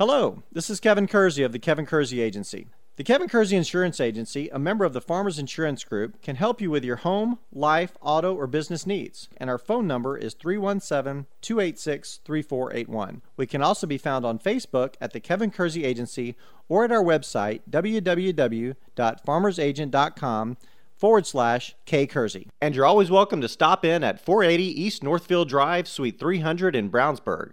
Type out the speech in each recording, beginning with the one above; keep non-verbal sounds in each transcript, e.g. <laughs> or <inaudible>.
Hello, this is Kevin Kersey of the Kevin Kersey Agency. The Kevin Kersey Insurance Agency, a member of the Farmers Insurance Group, can help you with your home, life, auto, or business needs. And our phone number is 317 286 3481. We can also be found on Facebook at the Kevin Kersey Agency or at our website www.farmersagent.com forward slash K Kersey. And you're always welcome to stop in at 480 East Northfield Drive, Suite 300 in Brownsburg.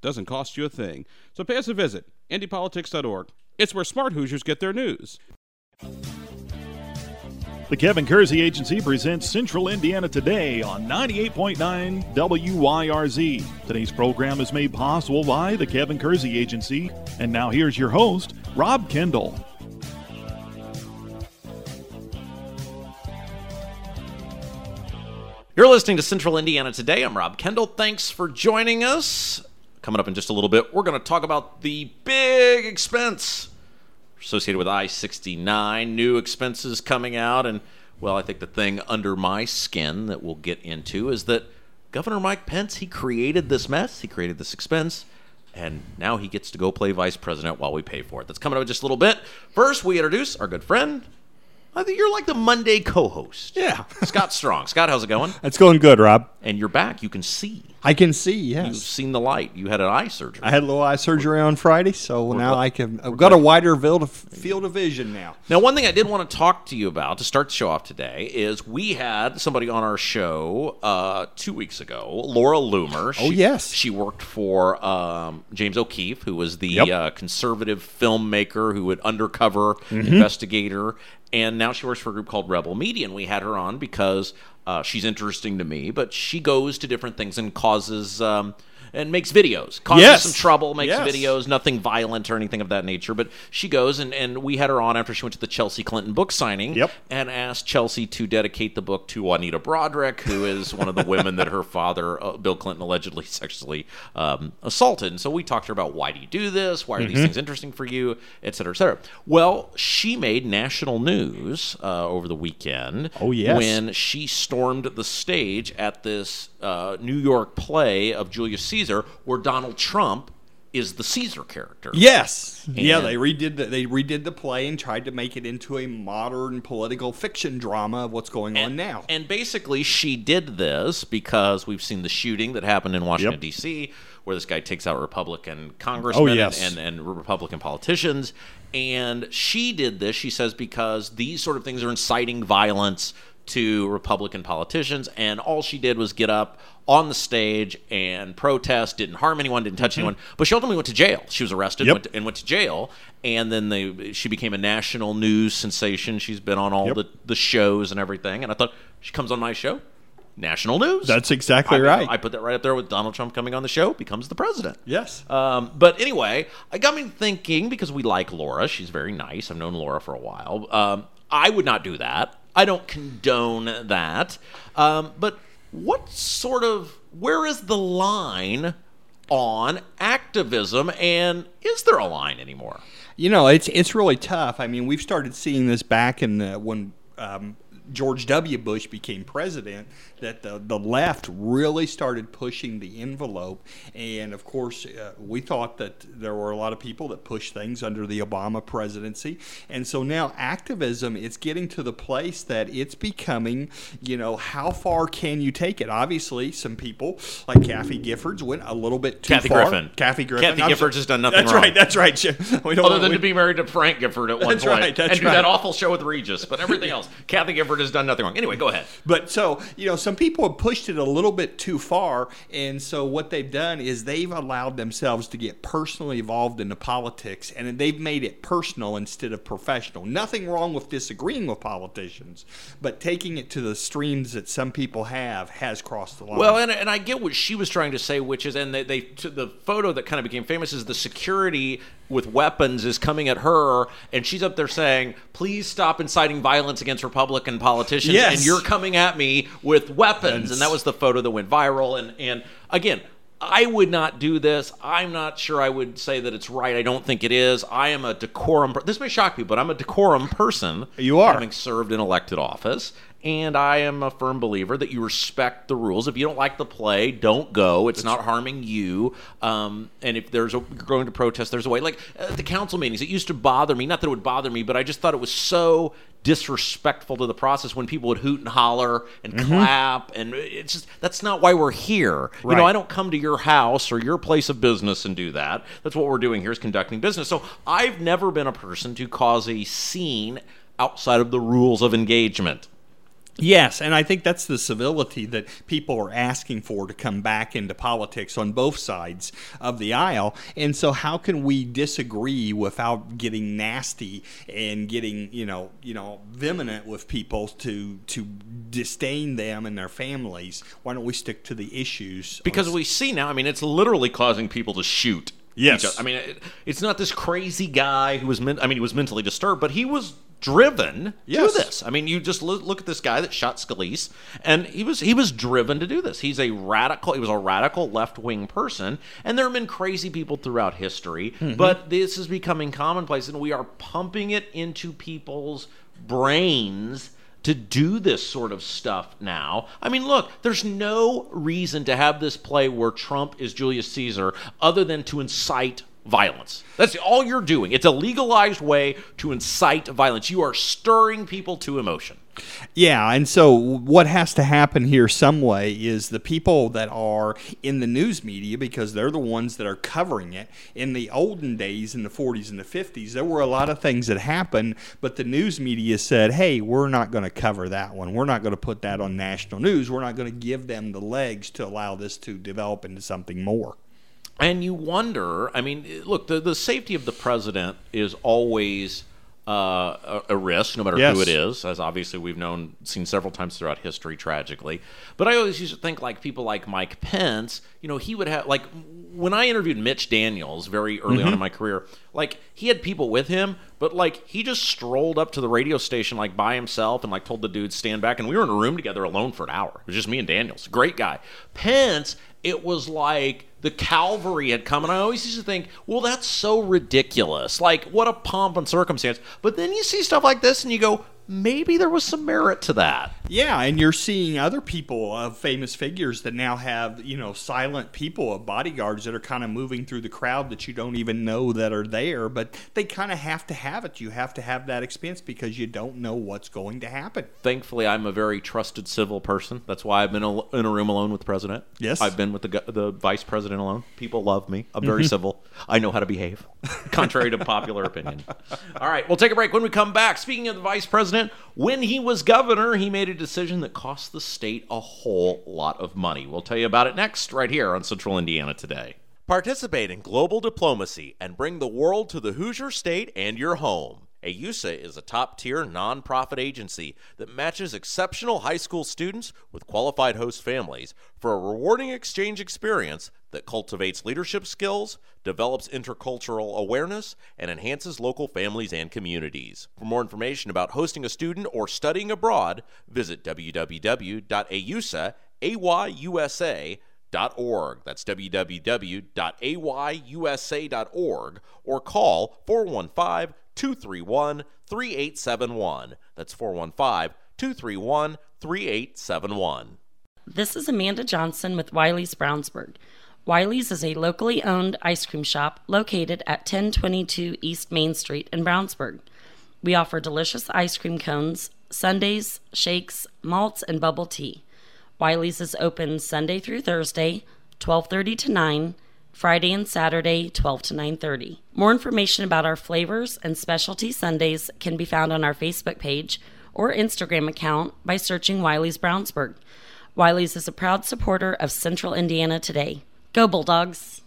doesn't cost you a thing. So pay us a visit, IndyPolitics.org. It's where smart Hoosiers get their news. The Kevin Kersey Agency presents Central Indiana Today on 98.9 WYRZ. Today's program is made possible by the Kevin Kersey Agency. And now here's your host, Rob Kendall. You're listening to Central Indiana Today. I'm Rob Kendall. Thanks for joining us. Coming up in just a little bit, we're going to talk about the big expense associated with I 69, new expenses coming out. And, well, I think the thing under my skin that we'll get into is that Governor Mike Pence, he created this mess, he created this expense. And now he gets to go play vice president while we pay for it. That's coming up in just a little bit. First, we introduce our good friend, you're like the Monday co-host. Yeah. <laughs> Scott Strong. Scott, how's it going? It's going good, Rob. And you're back. You can see. I can see, Yes. You've seen the light. You had an eye surgery. I had a little eye surgery on Friday, so now I can. I've got a wider field of, field of vision now. Now, one thing I did want to talk to you about to start the show off today is we had somebody on our show uh, two weeks ago, Laura Loomer. Oh, yes. She worked for um, James O'Keefe, who was the Yep. uh, conservative filmmaker who would undercover Mm-hmm. investigator. And now she works for a group called Rebel Media. And we had her on because uh, she's interesting to me, but she goes to different things and causes. Um, and makes videos, causes Yes. some trouble, makes Yes. videos, nothing violent or anything of that nature. But she goes, and, and we had her on after she went to the Chelsea Clinton book signing Yep. and asked Chelsea to dedicate the book to Juanita Broaddrick, who is one of the women that her father, uh, Bill Clinton, allegedly sexually um, assaulted. And so we talked to her about why do you do this? Why are Mm-hmm. these things interesting for you? Et cetera, et cetera. Well, she made national news uh, over the weekend. Oh, yes. When she stormed the stage at this uh, New York play of Julius Caesar, where Donald Trump is the Caesar character. Yes. yeah, they redid the, they redid the play and tried to make it into a modern political fiction drama of what's going on now. And basically, she did this because we've seen the shooting that happened in Washington, Yep. D.C., where this guy takes out Republican congressmen Oh, yes. and, and, and Republican politicians. And she did this, she says, because these sort of things are inciting violence to Republican politicians. And all she did was get up on the stage and protest, didn't harm anyone, didn't touch anyone. But she ultimately went to jail. She was arrested Mm-hmm. Yep. went to- and went to jail. And then they, she became a national news sensation. She's been on all Yep. the, the shows and everything. And I thought, she comes on my show, national news. That's exactly I- right. I put that right up there with Donald Trump coming on the show, becomes the president. yes. Um, but anyway, I got me thinking because we like Laura. She's very nice. I've known Laura for a while. Um, I would not do that. I don't condone that. Um, but what sort of where is the line on activism, and is there a line anymore? You know, it's it's really tough. I mean, we've started seeing this back in the, when um, George W. Bush became president. That the, the left really started pushing the envelope. And of course, uh, we thought that there were a lot of people that pushed things under the Obama presidency. And so now activism, it's getting to the place that it's becoming, you know, how far can you take it? Obviously, some people like Kathy Giffords went a little bit too Kathy far. Griffin. Kathy Griffin. Kathy I'm Giffords so- has done nothing that's wrong. That's right. That's <laughs> right. We don't Other want- than we- to be married to Frank Gifford at <laughs> one That's point right, that's and do that awful show with Regis, but everything else, Kathy Gifford has done nothing wrong. Anyway, go ahead. But so, you know, some people have pushed it a little bit too far. And so what they've done is they've allowed themselves to get personally involved in the politics and they've made it personal instead of professional. Nothing wrong with disagreeing with politicians, but taking it to the streams that some people have has crossed the line. Well, and, and I get what she was trying to say, which is, and they, they to the photo that kind of became famous is the security with weapons is coming at her, and she's up there saying, "Please stop inciting violence against Republican politicians." Yes. And you're coming at me with weapons, and that was the photo that went viral. And and again. I would not do this. I'm not sure I would say that it's right. I don't think it is. I am a decorum. Per- this may shock you, but I'm a decorum person. You are. having served in elected office. And I am a firm believer that you respect the rules. If you don't like the play, don't go. It's not harming you. Um, and if there's a, you're going to protest, there's a way. Like at the council meetings, it used to bother me. Not that it would bother me, but I just thought it was so disrespectful to the process when people would hoot and holler and Mm-hmm. clap. And it's just that's not why we're here. You know, I don't come to your house or your place of business and do that. That's what we're doing here is conducting business. So I've never been a person to cause a scene outside of the rules of engagement. Yes, and I think that's the civility that people are asking for to come back into politics on both sides of the aisle. And so how can we disagree without getting nasty and getting, you know, you know, vehement with people to to disdain them and their families? Why don't we stick to the issues? Because we see now, I mean, it's literally causing people to shoot. Yes. I mean, it, it's not this crazy guy who was, men- I mean, he was mentally disturbed, but he was driven Yes. to this. I mean, you just look, look at this guy that shot Scalise, and he was he was driven to do this. He's a radical. He was a radical left wing person, and there have been crazy people throughout history, mm-hmm. but this is becoming commonplace, and we are pumping it into people's brains to do this sort of stuff now. I mean, look, there's no reason to have this play where Trump is Julius Caesar other than to incite violence. That's all you're doing. It's a legalized way to incite violence. You are stirring people to emotion. Yeah, and so what has to happen here some way is the people that are in the news media because they're the ones that are covering it. In the olden days in the 40s and the 50s, there were a lot of things that happened, but the news media said, "Hey, we're not going to cover that one. We're not going to put that on national news. We're not going to give them the legs to allow this to develop into something more." And you wonder, I mean, look, the, the safety of the president is always uh, a, a risk, no matter Yes. who it is, as obviously we've known, seen several times throughout history, tragically. But I always used to think, like people like Mike Pence, you know, he would have, like, when I interviewed Mitch Daniels very early on in my career, like, he had people with him, but, like, he just strolled up to the radio station, like, by himself and, like, told the dude, stand back. And we were in a room together alone for an hour. It was just me and Daniels. Great guy. Pence, it was like the cavalry had come and i always used to think well that's so ridiculous. Like what a pomp and circumstance. But then you see stuff like this and you go maybe there was some merit to that. Yeah, and you're seeing other people of famous figures that now have, you know, silent people of bodyguards that are kind of moving through the crowd that you don't even know that are there, but they kind of have to have it. You have to have that expense because you don't know what's going to happen. thankfully i'm a very trusted civil person. That's why i've been al- in a room alone with the president. Yes. i've been with the, the vice president alone. People love me. I'm very mm-hmm. civil. I know how to behave <laughs> contrary to popular opinion. All right we'll take a break. When we come back speaking of the vice president when he was governor he made a decision that cost the state a whole lot of money. We'll tell you about it next right here on central indiana today. Participate in global diplomacy and bring the world to the Hoosier State and your home. Ayusa is a top tier nonprofit agency that matches exceptional high school students with qualified host families for a rewarding exchange experience that cultivates leadership skills, develops intercultural awareness, and enhances local families and communities. For more information about hosting a student or studying abroad, visit www.ausa.ayusa.com Org. That's www.ayusa.org or call 415 231 3871. That's 415 231 3871. This is Amanda Johnson with Wiley's Brownsburg. Wiley's is a locally owned ice cream shop located at 1022 East Main Street in Brownsburg. We offer delicious ice cream cones, sundaes, shakes, malts, and bubble tea. Wiley's is open Sunday through Thursday, 12:30 to 9, Friday and Saturday, 12 to 9:30. More information about our flavors and specialty sundaes can be found on our Facebook page or Instagram account by searching Wiley's Brownsburg. Wiley's is a proud supporter of Central Indiana Today. Go Bulldogs!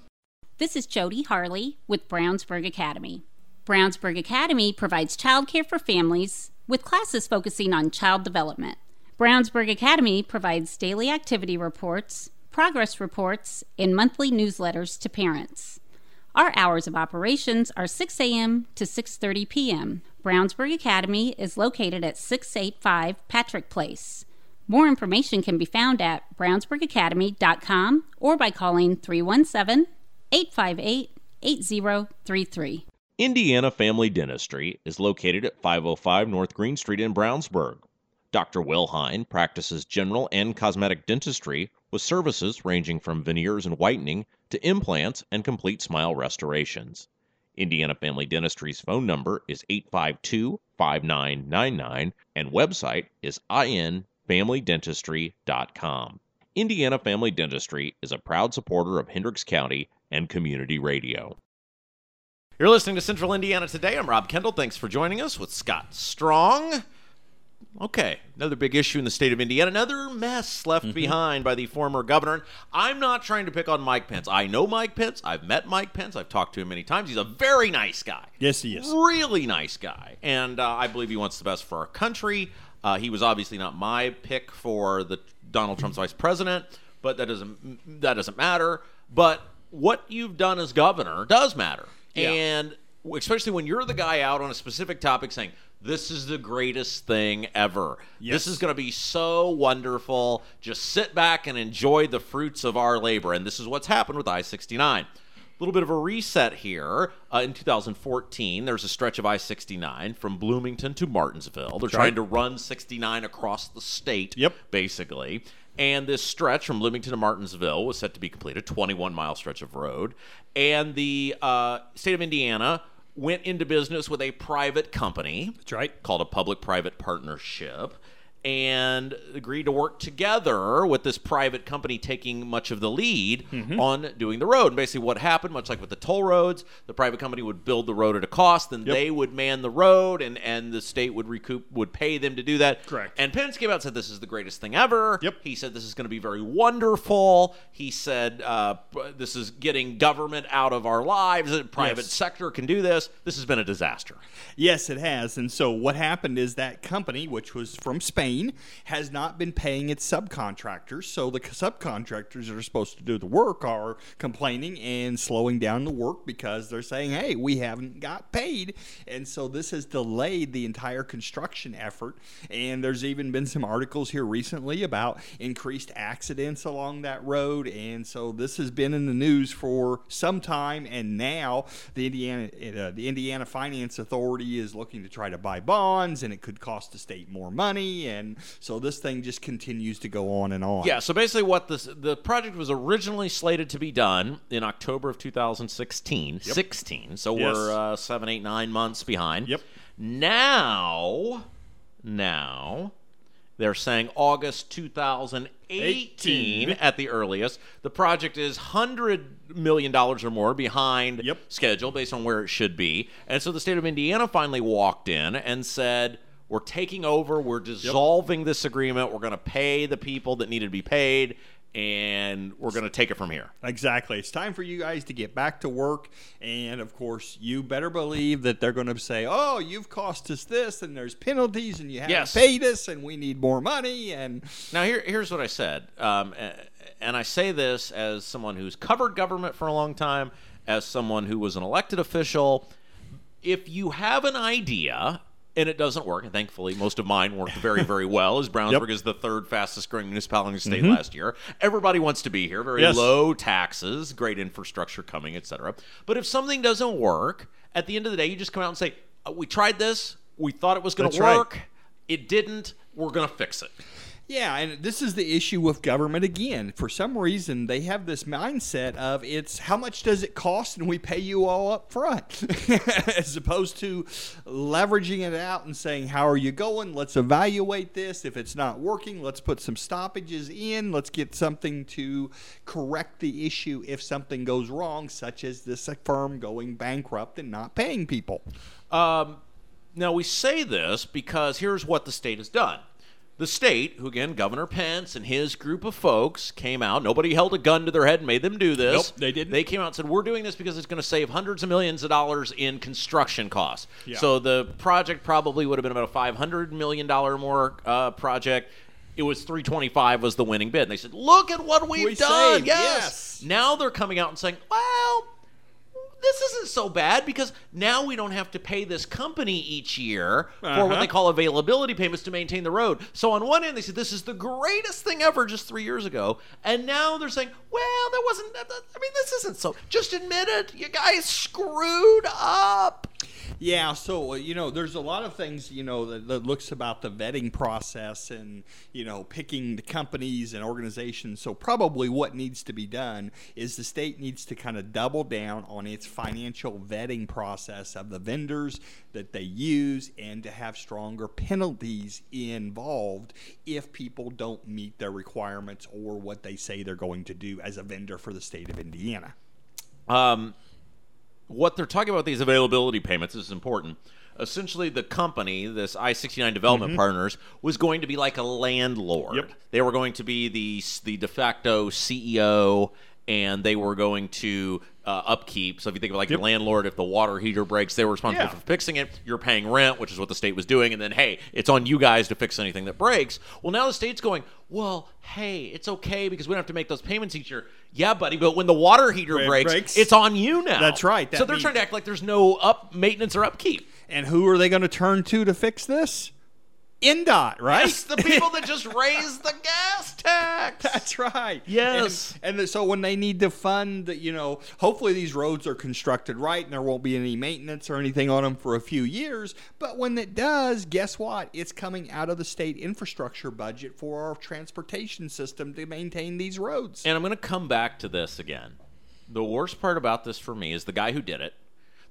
This is Jody Harley with Brownsburg Academy. Brownsburg Academy provides childcare for families with classes focusing on child development. Brownsburg Academy provides daily activity reports, progress reports, and monthly newsletters to parents. Our hours of operations are 6 a.m. to 6:30 p.m. Brownsburg Academy is located at 685 Patrick Place. More information can be found at brownsburgacademy.com or by calling 317 858 8033. Indiana Family Dentistry is located at 505 North Green Street in Brownsburg. Dr. Will Hine practices general and cosmetic dentistry with services ranging from veneers and whitening to implants and complete smile restorations. Indiana Family Dentistry's phone number is 852 5999 and website is infamilydentistry.com. Indiana Family Dentistry is a proud supporter of Hendricks County and community radio. You're listening to Central Indiana Today. I'm Rob Kendall. Thanks for joining us with Scott Strong. Okay, another big issue in the state of Indiana, another mess left Mm-hmm. behind by the former governor. I'm not trying to pick on Mike Pence. I know Mike Pence. I've met Mike Pence. I've talked to him many times. He's a very nice guy. Yes, he is. Really nice guy. And uh, I believe he wants the best for our country. Uh, he was obviously not my pick for the Donald Trump's vice president, but that doesn't that doesn't matter. But what you've done as governor does matter. And especially when you're the guy out on a specific topic saying, this is the greatest thing ever. Yes. This is going to be so wonderful. Just sit back and enjoy the fruits of our labor. And this is what's happened with I 69. Little bit of a reset here. Uh, in 2014, there's a stretch of I 69 from Bloomington to Martinsville. They're trying to run 69 across the state, Yep. basically. And this stretch from Bloomington to Martinsville was set to be completed, 21 mile stretch of road. And the uh, state of Indiana went into business with a private company That's right. called a public private partnership and agreed to work together with this private company taking much of the lead Mm-hmm. on doing the road. And basically, what happened, much like with the toll roads, the private company would build the road at a cost, then Yep. they would man the road, and, and the state would recoup, would pay them to do that. Correct. And Pence came out and said, This is the greatest thing ever. Yep. He said, This is going to be very wonderful. He said, uh, This is getting government out of our lives. The private Yes. sector can do this. This has been a disaster. Yes, it has. And so what happened is that company, which was from Spain, has not been paying its subcontractors. So the subcontractors that are supposed to do the work are complaining and slowing down the work because they're saying, hey, we haven't got paid. And so this has delayed the entire construction effort. And there's even been some articles here recently about increased accidents along that road. And so this has been in the news for some time. And now the Indiana, uh, the Indiana Finance Authority is looking to try to buy bonds, and it could cost the state more money. And so this thing just continues to go on and on. Yeah, so basically, what this the project was originally slated to be done in October of 2016. 16. So Yes. we're uh, seven, eight, nine months behind. Yep. Now, now they're saying August 2018 18. at the earliest. The project is hundred million dollars or more behind Yep. schedule based on where it should be. And so the state of Indiana finally walked in and said, "We're taking over. We're dissolving this agreement. We're going to pay the people that needed to be paid, and we're going to take it from here." Exactly. It's time for you guys to get back to work. And of course, you better believe that they're going to say, oh, you've cost us this, and there's penalties, and you haven't Yes. paid us, and we need more money. And Now, here, here's what I said, um, and I say this as someone who's covered government for a long time, as someone who was an elected official. If you have an idea and it doesn't work, and thankfully most of mine worked very, very well, as <laughs> Brownsburg Yep. Mm-hmm. is the third fastest growing municipality in the state last year. Everybody wants to be here, very Yes. low taxes, great infrastructure coming, etc. But if something doesn't work, at the end of the day, you just come out and say, "Uh, "We tried this. We thought it was going to right. work. It didn't. We're going to fix it." Yeah, and this is the issue with government again. For some reason, they have this mindset of it's how much does it cost and we pay you all up front, <laughs> as opposed to leveraging it out and saying, How are you going? Let's evaluate this. If it's not working, let's put some stoppages in. Let's get something to correct the issue if something goes wrong, such as this firm going bankrupt and not paying people. Um, now, we say this because here's what the state has done. The state, who again, Governor Pence and his group of folks came out. Nobody held a gun to their head and made them do this. Nope, they didn't. They came out and said, We're doing this because it's going to save hundreds of millions of dollars in construction costs. Yeah. So the project probably would have been about a $500 million more uh, project. It was 325 was the winning bid. And they said, Look at what we've We done. yes. yes. Now they're coming out and saying, Well, this isn't so bad because now we don't have to pay this company each year for what Uh-huh. they call availability payments to maintain the road. So on one end, they said this is the greatest thing ever just three years ago, and now they're saying, well, that wasn't. I mean, this isn't so. Just admit it. You guys screwed up. Yeah, so uh, you know, there's a lot of things you know that, that looks about the vetting process and you know picking the companies and organizations. So probably what needs to be done is the state needs to kind of double down on its financial vetting process of the vendors that they use and to have stronger penalties involved if people don't meet their requirements or what they say they're going to do as a vendor for the state of Indiana. Um, what they're talking about these availability payments is important. Essentially, the company, this I sixty nine Development mm-hmm. Partners, was going to be like a landlord. Yep. They were going to be the the de facto CEO, and they were going to uh, upkeep. So if you think of like the landlord, if the water heater breaks, they were responsible Yeah. for fixing it. You're paying rent, which is what the state was doing, and then hey, it's on you guys to fix anything that breaks. Well, now the state's going, well, hey, it's okay because we don't have to make those payments each year. Yeah, buddy, but when the water heater it breaks, breaks- it's on you now. That's right. so they're means- trying to act like there's no up maintenance or upkeep. And who are they going to turn to to fix this? INDOT, right? Yes, the people that just <laughs> raised the gas tax. That's right. Yes. And, and so when they need to fund, you know, hopefully these roads are constructed right and there won't be any maintenance or anything on them for a few years. But when it does, guess what? It's coming out of the state infrastructure budget for our transportation system to maintain these roads. And I'm going to come back to this again. The worst part about this for me is the guy who did it,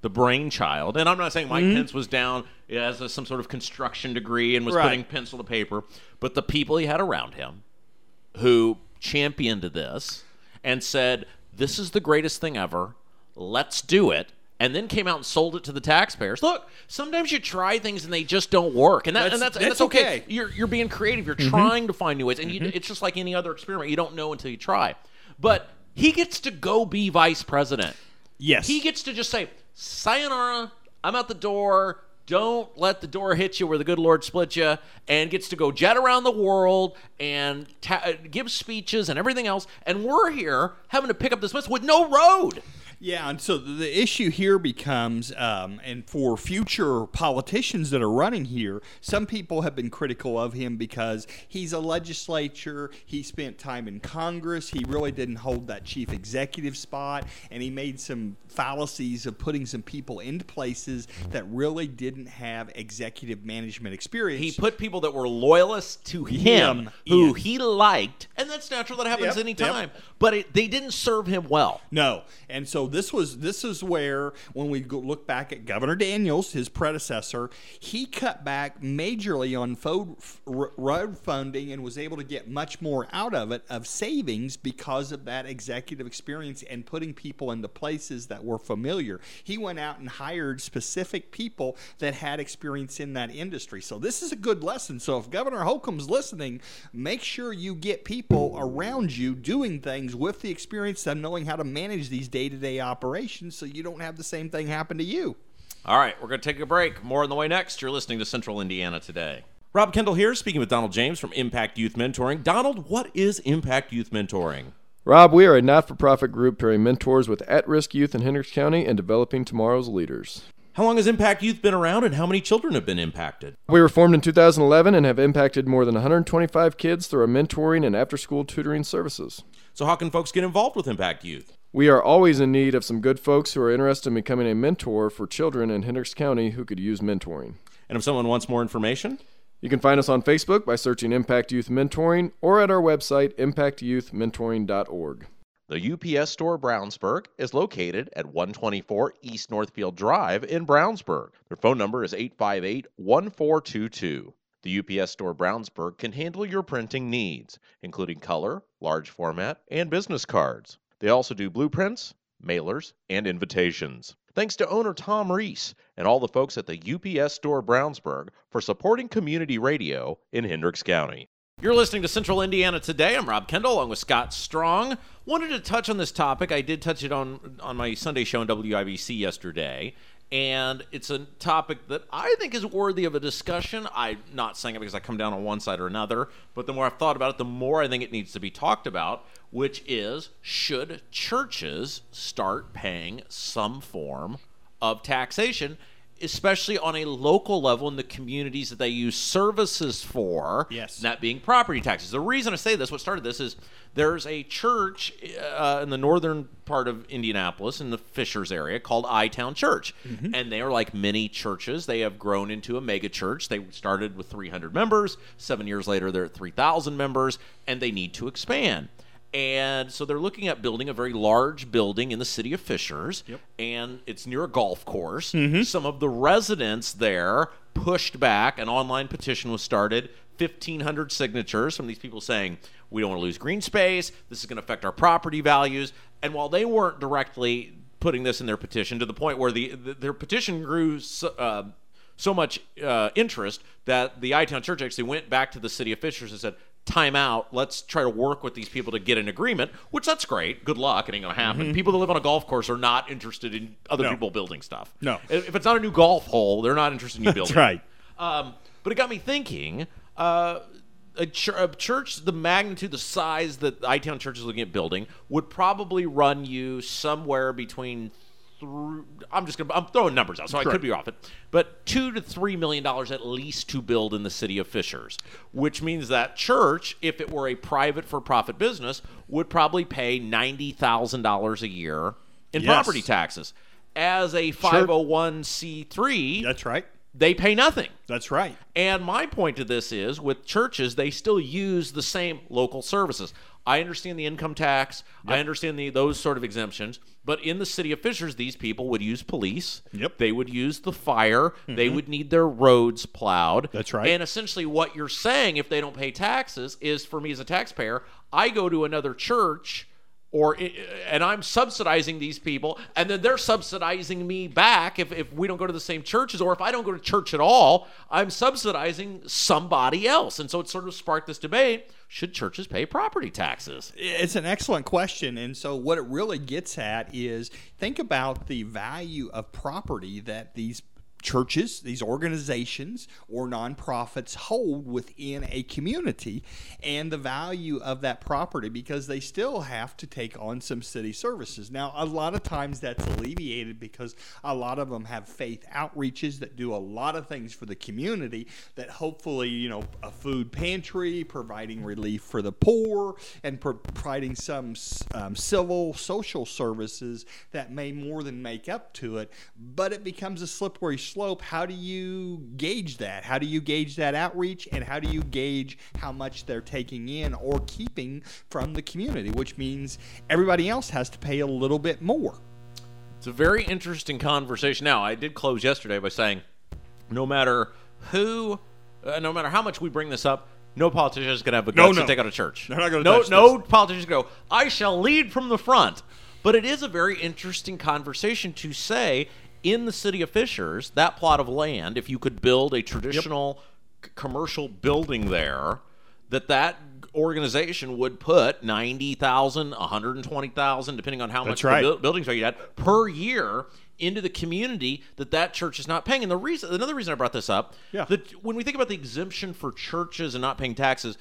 the brainchild. And I'm not saying Mike Pence was down as a, some sort of construction degree and was Right. putting pencil to paper, but the people he had around him who championed this and said, This is the greatest thing ever. Let's do it. And then came out and sold it to the taxpayers. Look, sometimes you try things and they just don't work, and, that, That's- and that's, and that's that's okay. okay. Mm-hmm. You're, you're being creative. You're trying to find new ways, and you, it's just like any other experiment. You don't know until you try. But he gets to go be vice president. yes. He gets to just say, "Sayonara, I'm out the door. Don't let the door hit you where the good Lord split you." And gets to go jet around the world and ta- uh, give speeches and everything else. And we're here having to pick up this mess with no road. Yeah, and so the issue here becomes, um, and for future politicians that are running here, some people have been critical of him because he's a legislature, he spent time in Congress, he really didn't hold that chief executive spot, and he made some fallacies of putting some people into places that really didn't have executive management experience. He put people that were loyalists to him, Him who he liked, and that's natural. That happens Yep, anytime. yep. But it, they didn't serve him well. No, and so this was this is where when we look back at Governor Daniels, his predecessor, he cut back majorly on road funding and was able to get much more out of it of savings because of that executive experience and putting people into places that were familiar. He went out and hired specific people that had experience in that industry. So this is a good lesson. So if Governor Holcomb's listening, make sure you get people around you doing things with the experience of knowing how to manage these day-to-day operations so you don't have the same thing happen to you. All right, we're going to take a break. More on the way next. You're listening to Central Indiana today. Rob Kendall here, speaking with Donald James from Impact Youth Mentoring. Donald, what is Impact Youth Mentoring? Rob, we are a not for profit group pairing mentors with at risk youth in Hendricks County and developing tomorrow's leaders. How long has Impact Youth been around, and how many children have been impacted? We were formed in 2011 and have impacted more than 125 kids through our mentoring and after school tutoring services. So, how can folks get involved with Impact Youth? We are always in need of some good folks who are interested in becoming a mentor for children in Hendricks County who could use mentoring. And if someone wants more information, You can find us on Facebook by searching Impact Youth Mentoring or at our website, impactyouthmentoring.org. The UPS Store Brownsburg is located at 124 East Northfield Drive in Brownsburg. Their phone number is 858 1422. The UPS Store Brownsburg can handle your printing needs, including color, large format, and business cards. They also do blueprints, mailers, and invitations. Thanks to owner Tom Reese and all the folks at the UPS Store Brownsburg for supporting community radio in Hendricks County. You're listening to Central Indiana Today. I'm Rob Kendall along with Scott Strong. Wanted to touch on this topic. I did touch it on on my Sunday show on WIBC yesterday, and it's a topic that I think is worthy of a discussion. I'm not saying it because I come down on one side or another, but the more I've thought about it, the more I think it needs to be talked about, which is should churches start paying some form of taxation? Especially on a local level in the communities that they use services for. Yes. That being property taxes. The reason I say this, what started this, is there's a church uh, in the northern part of Indianapolis, in the Fishers area, called I Town Church. And they are like many churches. They have grown into a mega church. They started with 300 members. Seven years later, they're at 3,000 members, and they need to expand. And so they're looking at building a very large building in the city of Fishers, and it's near a golf course. Some of the residents there pushed back. An online petition was started. 1,500 signatures from these people saying, We don't want to lose green space. This is going to affect our property values. And while they weren't directly putting this in their petition to the point where the, the their petition grew so, uh, so much uh, interest that the I-Town Church actually went back to the city of Fishers and said, "Time out. Let's try to work with these people to get an agreement." Which that's great. Good luck. It ain't gonna happen. People that live on a golf course are not interested in other No. people building stuff. No. If it's not a new golf hole, they're not interested in you <laughs> building. right. Um, but it got me thinking. Uh, a, ch- a church the magnitude, the size that I-Town Church is looking at building would probably run you somewhere between. I'm just gonna. I'm throwing numbers out, so I could be off it. But two to three million dollars at least to build in the city of Fishers, which means that church, if it were a private for-profit business, would probably pay ninety thousand dollars a year in Yes. property taxes. As a 501c3, That's right. They pay nothing. That's right. And my point to this is with churches, they still use the same local services. I understand the income tax, I understand the those sort of exemptions, but in the city of Fishers, these people would use police. Yep. They would use the fire. Mm-hmm. They would need their roads plowed. That's right. And essentially what you're saying if they don't pay taxes is for me as a taxpayer, I go to another church or and I'm subsidizing these people, and then they're subsidizing me back if, if we don't go to the same churches, or if I don't go to church at all, I'm subsidizing somebody else. And so it sort of sparked this debate: should churches pay property taxes? It's an excellent question. And so, what it really gets at is think about the value of property that these churches, these organizations, or nonprofits hold within a community and the value of that property because they still have to take on some city services. Now, a lot of times that's alleviated because a lot of them have faith outreaches that do a lot of things for the community that hopefully, you know, a food pantry, providing relief for the poor, and pro- providing some um, civil social services that may more than make up to it. But it becomes a slippery slope. Slope, how do you gauge that? How do you gauge that outreach? And how do you gauge how much they're taking in or keeping from the community, which means everybody else has to pay a little bit more. It's a very interesting conversation. Now, I did close yesterday by saying, no matter who, uh, no matter how much we bring this up, no politician is going to have the No, guts no. to take out a church. They're not gonna no, touch no politician go. I shall lead from the front. But it is a very interesting conversation to say in the city of Fishers, that plot of land, if you could build a traditional c- commercial building there, that that organization would put 90,000, 120,000 depending on how much That's the right. are you at per year into the community that that church is not paying. And the reason, another reason I brought this up, Yeah. that when we think about the exemption for churches and not paying taxes,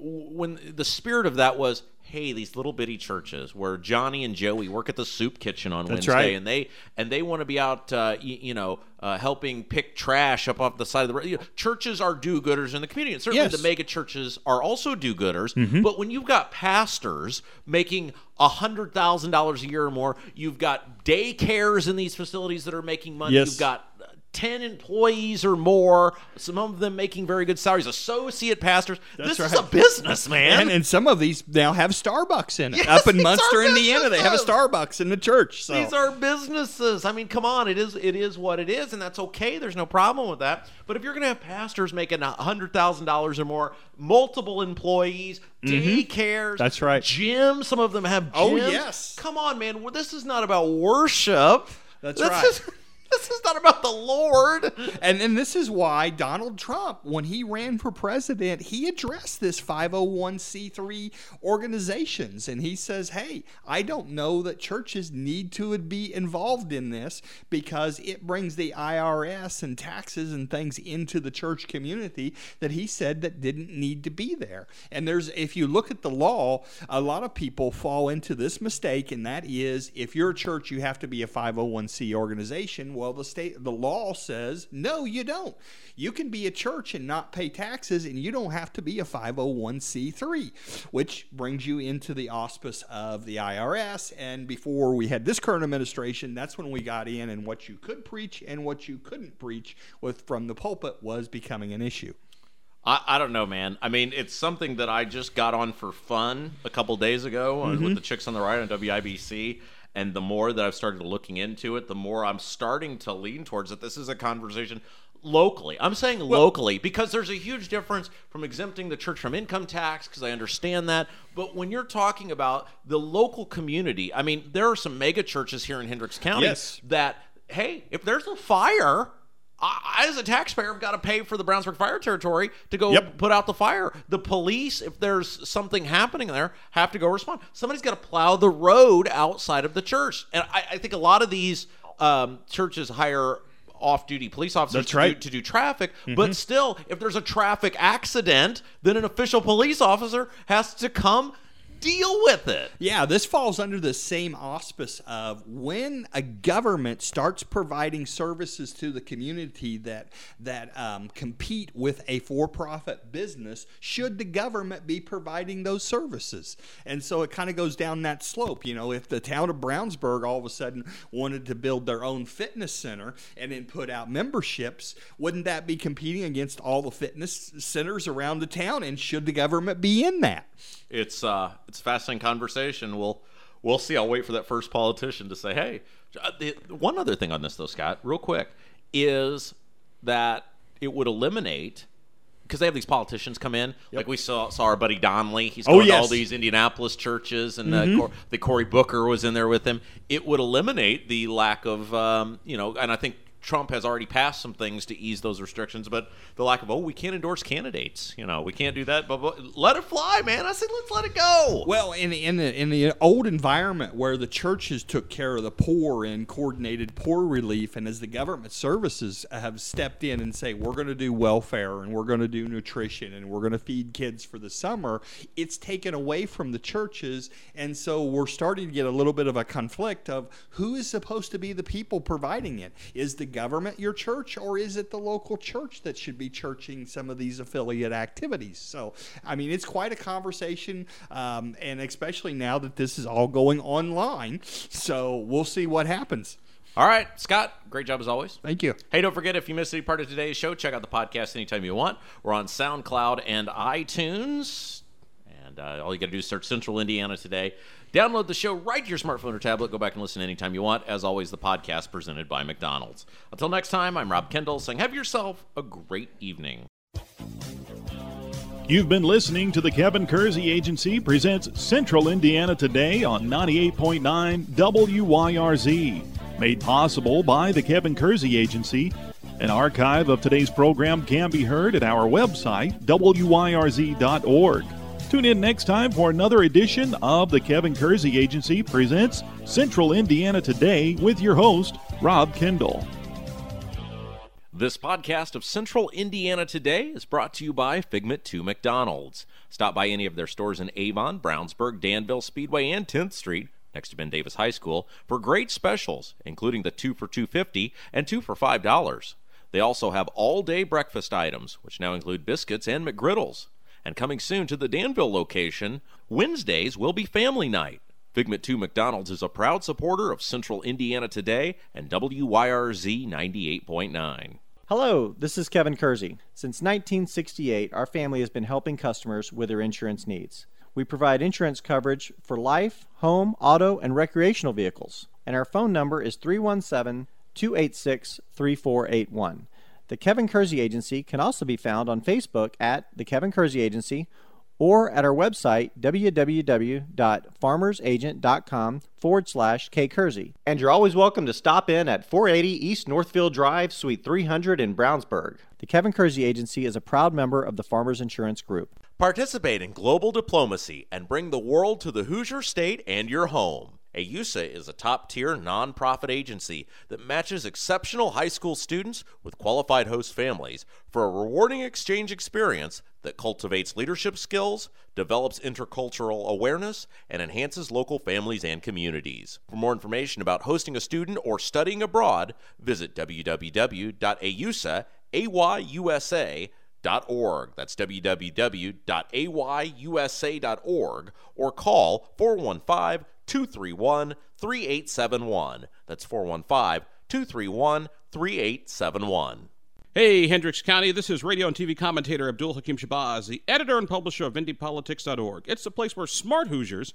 when the spirit of that was, hey, these little bitty churches where Johnny and Joey work at the soup kitchen on That's Wednesday, right. and they and they want to be out, uh, you, you know, uh, helping pick trash up off the side of the road. You know, churches are do-gooders in the community, and certainly Yes. the mega churches are also do-gooders. Mm-hmm. But when you've got pastors making hundred thousand dollars a year or more, you've got daycares in these facilities that are making money. Yes. You've got 10 employees or more, some of them making very good salaries, associate pastors. That's this is a right. business, man. And, and some of these now have Starbucks in it. Yes, Up in Munster, Indiana, they have a. Starbucks in the church. So. These are businesses. I mean, come on, it is it is what it is, and that's okay. There's no problem with that. But if you're going to have pastors making a hundred thousand dollars or more, multiple employees, daycares, Mm-hmm. That's right. gyms. Some of them have gyms. Oh, yes. Come on, man. Well, This is not about worship. That's This right. is- <laughs> this is not about the Lord. And and this is why Donald Trump, when he ran for president, he addressed this 501c3 organizations and he says, "Hey, I don't know that churches need to be involved in this because it brings the IRS and taxes and things into the church community that he said that didn't need to be there." And there's if you look at the law, a lot of people fall into this mistake and that is if you're a church you have to be a 501c organization. Well, the state the law says, "No, you don't. You can be a church and not pay taxes and you don't have to be a 501c3." Which brings you into the auspice of the IRS and before we had this current administration, that's when we got in and what you could preach and what you couldn't preach with from the pulpit was becoming an issue. I, I don't know, man. I mean, it's something that I just got on for fun a couple days ago on- with the chicks on the right on WIBC. And the more that I've started looking into it, the more I'm starting to lean towards it. This is a conversation locally. I'm saying locally because there's a huge difference from exempting the church from income tax because I understand that. But when you're talking about the local community, I mean, there are some mega churches here in Hendricks County Yes. that, hey, if there's a fire, I, as a taxpayer, I've got to pay for the Brownsburg Fire Territory to go Yep. put out the fire. The police, if there's something happening there, have to go respond. Somebody's got to plow the road outside of the church. And I, I think a lot of these um, churches hire off-duty police officers to, right. do, to do traffic. But still, if there's a traffic accident, then an official police officer has to come deal with it. Yeah, this falls under the same auspice of when a government starts providing services to the community that that um, compete with a for-profit business. Should the government be providing those services? And so it kind of goes down that slope. You know, if the town of Brownsburg all of a sudden wanted to build their own fitness center and then put out memberships, wouldn't that be competing against all the fitness centers around the town? And should the government be in that? it's uh it's a fascinating conversation. We'll we'll see. I'll wait for that first politician to say, "Hey." Uh, one other thing on this though, Scott, real quick, is that it would eliminate because they have these politicians come in, like we saw saw our buddy Donnelly. He's Oh, going to all these Indianapolis churches, and uh, Cor- the Cory Booker was in there with him. It would eliminate the lack of, um, you know, and I think Trump has already passed some things to ease those restrictions, but the lack of oh, we can't endorse candidates. You know, we can't do that. But, but let it fly, man. I said let's let it go. Well, in in the in the old environment where the churches took care of the poor and coordinated poor relief, and as the government services have stepped in and say we're going to do welfare and we're going to do nutrition and we're going to feed kids for the summer, it's taken away from the churches, and so we're starting to get a little bit of a conflict of who is supposed to be the people providing it. Is the government your church, or is it the local church that should be churching some of these affiliate activities? So, I mean, it's quite a conversation, um, and especially now that this is all going online. So, we'll see what happens. All right, Scott, great job as always. Thank you. Hey, don't forget if you missed any part of today's show, check out the podcast anytime you want. We're on SoundCloud and iTunes. Uh, all you got to do is search Central Indiana today. Download the show right to your smartphone or tablet. Go back and listen anytime you want. As always, the podcast presented by McDonald's. Until next time, I'm Rob Kendall saying, have yourself a great evening. You've been listening to the Kevin Kersey Agency presents Central Indiana Today on 98.9 WYRZ. Made possible by the Kevin Kersey Agency. An archive of today's program can be heard at our website, wyrz.org. Tune in next time for another edition of the Kevin Kersey Agency presents Central Indiana Today with your host, Rob Kendall. This podcast of Central Indiana Today is brought to you by Figment 2 McDonald's. Stop by any of their stores in Avon, Brownsburg, Danville, Speedway, and 10th Street, next to Ben Davis High School, for great specials, including the 2 for 250 and 2 for $5. They also have all-day breakfast items, which now include biscuits and McGriddles. And coming soon to the Danville location, Wednesdays will be family night. Figment 2 McDonald's is a proud supporter of Central Indiana Today and WYRZ 98.9. Hello, this is Kevin Kersey. Since 1968, our family has been helping customers with their insurance needs. We provide insurance coverage for life, home, auto, and recreational vehicles. And our phone number is 317 286 3481. The Kevin Kersey Agency can also be found on Facebook at The Kevin Kersey Agency or at our website www.farmersagent.com forward slash kkersey. And you're always welcome to stop in at 480 East Northfield Drive, Suite 300 in Brownsburg. The Kevin Kersey Agency is a proud member of the Farmers Insurance Group. Participate in global diplomacy and bring the world to the Hoosier State and your home. Ayusa is a top tier nonprofit agency that matches exceptional high school students with qualified host families for a rewarding exchange experience that cultivates leadership skills, develops intercultural awareness, and enhances local families and communities. For more information about hosting a student or studying abroad, visit www.ayusa.org. That's www.ayusa.org or call 415 231 3871. That's 415 231 3871. Hey, Hendricks County, this is radio and TV commentator Abdul Hakim Shabazz, the editor and publisher of IndyPolitics.org. It's the place where smart Hoosiers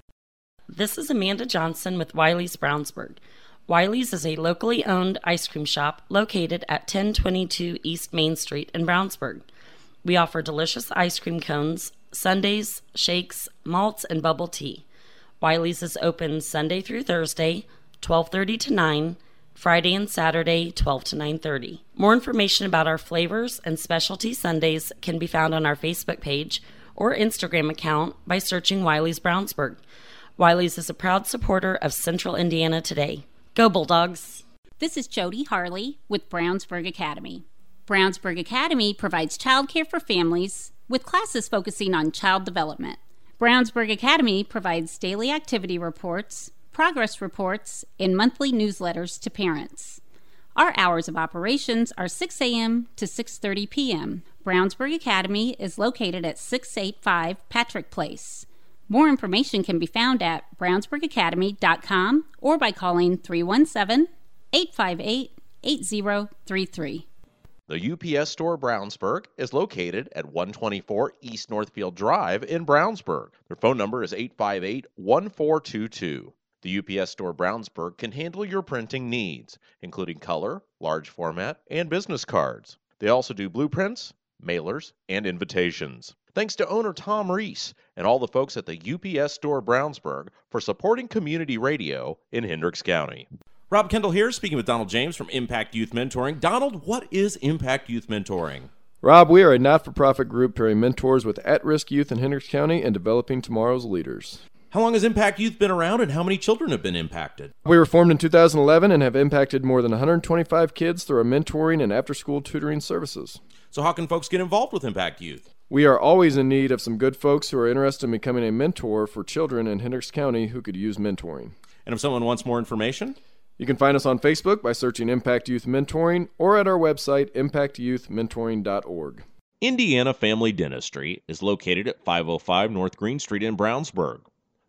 This is Amanda Johnson with Wiley's Brownsburg. Wiley's is a locally owned ice cream shop located at 1022 East Main Street in Brownsburg. We offer delicious ice cream cones, sundaes, shakes, malts, and bubble tea. Wiley's is open Sunday through Thursday, 12:30 to 9, Friday and Saturday, 12 to 9:30. More information about our flavors and specialty sundaes can be found on our Facebook page or Instagram account by searching Wiley's Brownsburg. Wiley's is a proud supporter of Central Indiana Today. Go Bulldogs! This is Jody Harley with Brownsburg Academy. Brownsburg Academy provides childcare for families with classes focusing on child development. Brownsburg Academy provides daily activity reports, progress reports, and monthly newsletters to parents. Our hours of operations are 6 a.m. to 6:30 p.m. Brownsburg Academy is located at 685 Patrick Place. More information can be found at brownsburgacademy.com or by calling 317 858 8033. The UPS Store Brownsburg is located at 124 East Northfield Drive in Brownsburg. Their phone number is 858 1422. The UPS Store Brownsburg can handle your printing needs, including color, large format, and business cards. They also do blueprints, mailers, and invitations. Thanks to owner Tom Reese and all the folks at the UPS Store Brownsburg for supporting community radio in Hendricks County. Rob Kendall here, speaking with Donald James from Impact Youth Mentoring. Donald, what is Impact Youth Mentoring? Rob, we are a not for profit group pairing mentors with at risk youth in Hendricks County and developing tomorrow's leaders. How long has Impact Youth been around and how many children have been impacted? We were formed in 2011 and have impacted more than 125 kids through our mentoring and after school tutoring services. So, how can folks get involved with Impact Youth? We are always in need of some good folks who are interested in becoming a mentor for children in Hendricks County who could use mentoring. And if someone wants more information? You can find us on Facebook by searching Impact Youth Mentoring or at our website, impactyouthmentoring.org. Indiana Family Dentistry is located at 505 North Green Street in Brownsburg.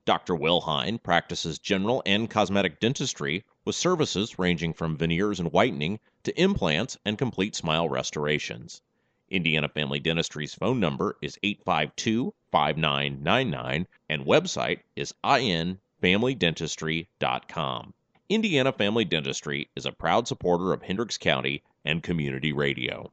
Dr. Will Hine practices general and cosmetic dentistry with services ranging from veneers and whitening to implants and complete smile restorations. Indiana Family Dentistry's phone number is 852 5999 and website is infamilydentistry.com. Indiana Family Dentistry is a proud supporter of Hendricks County and community radio.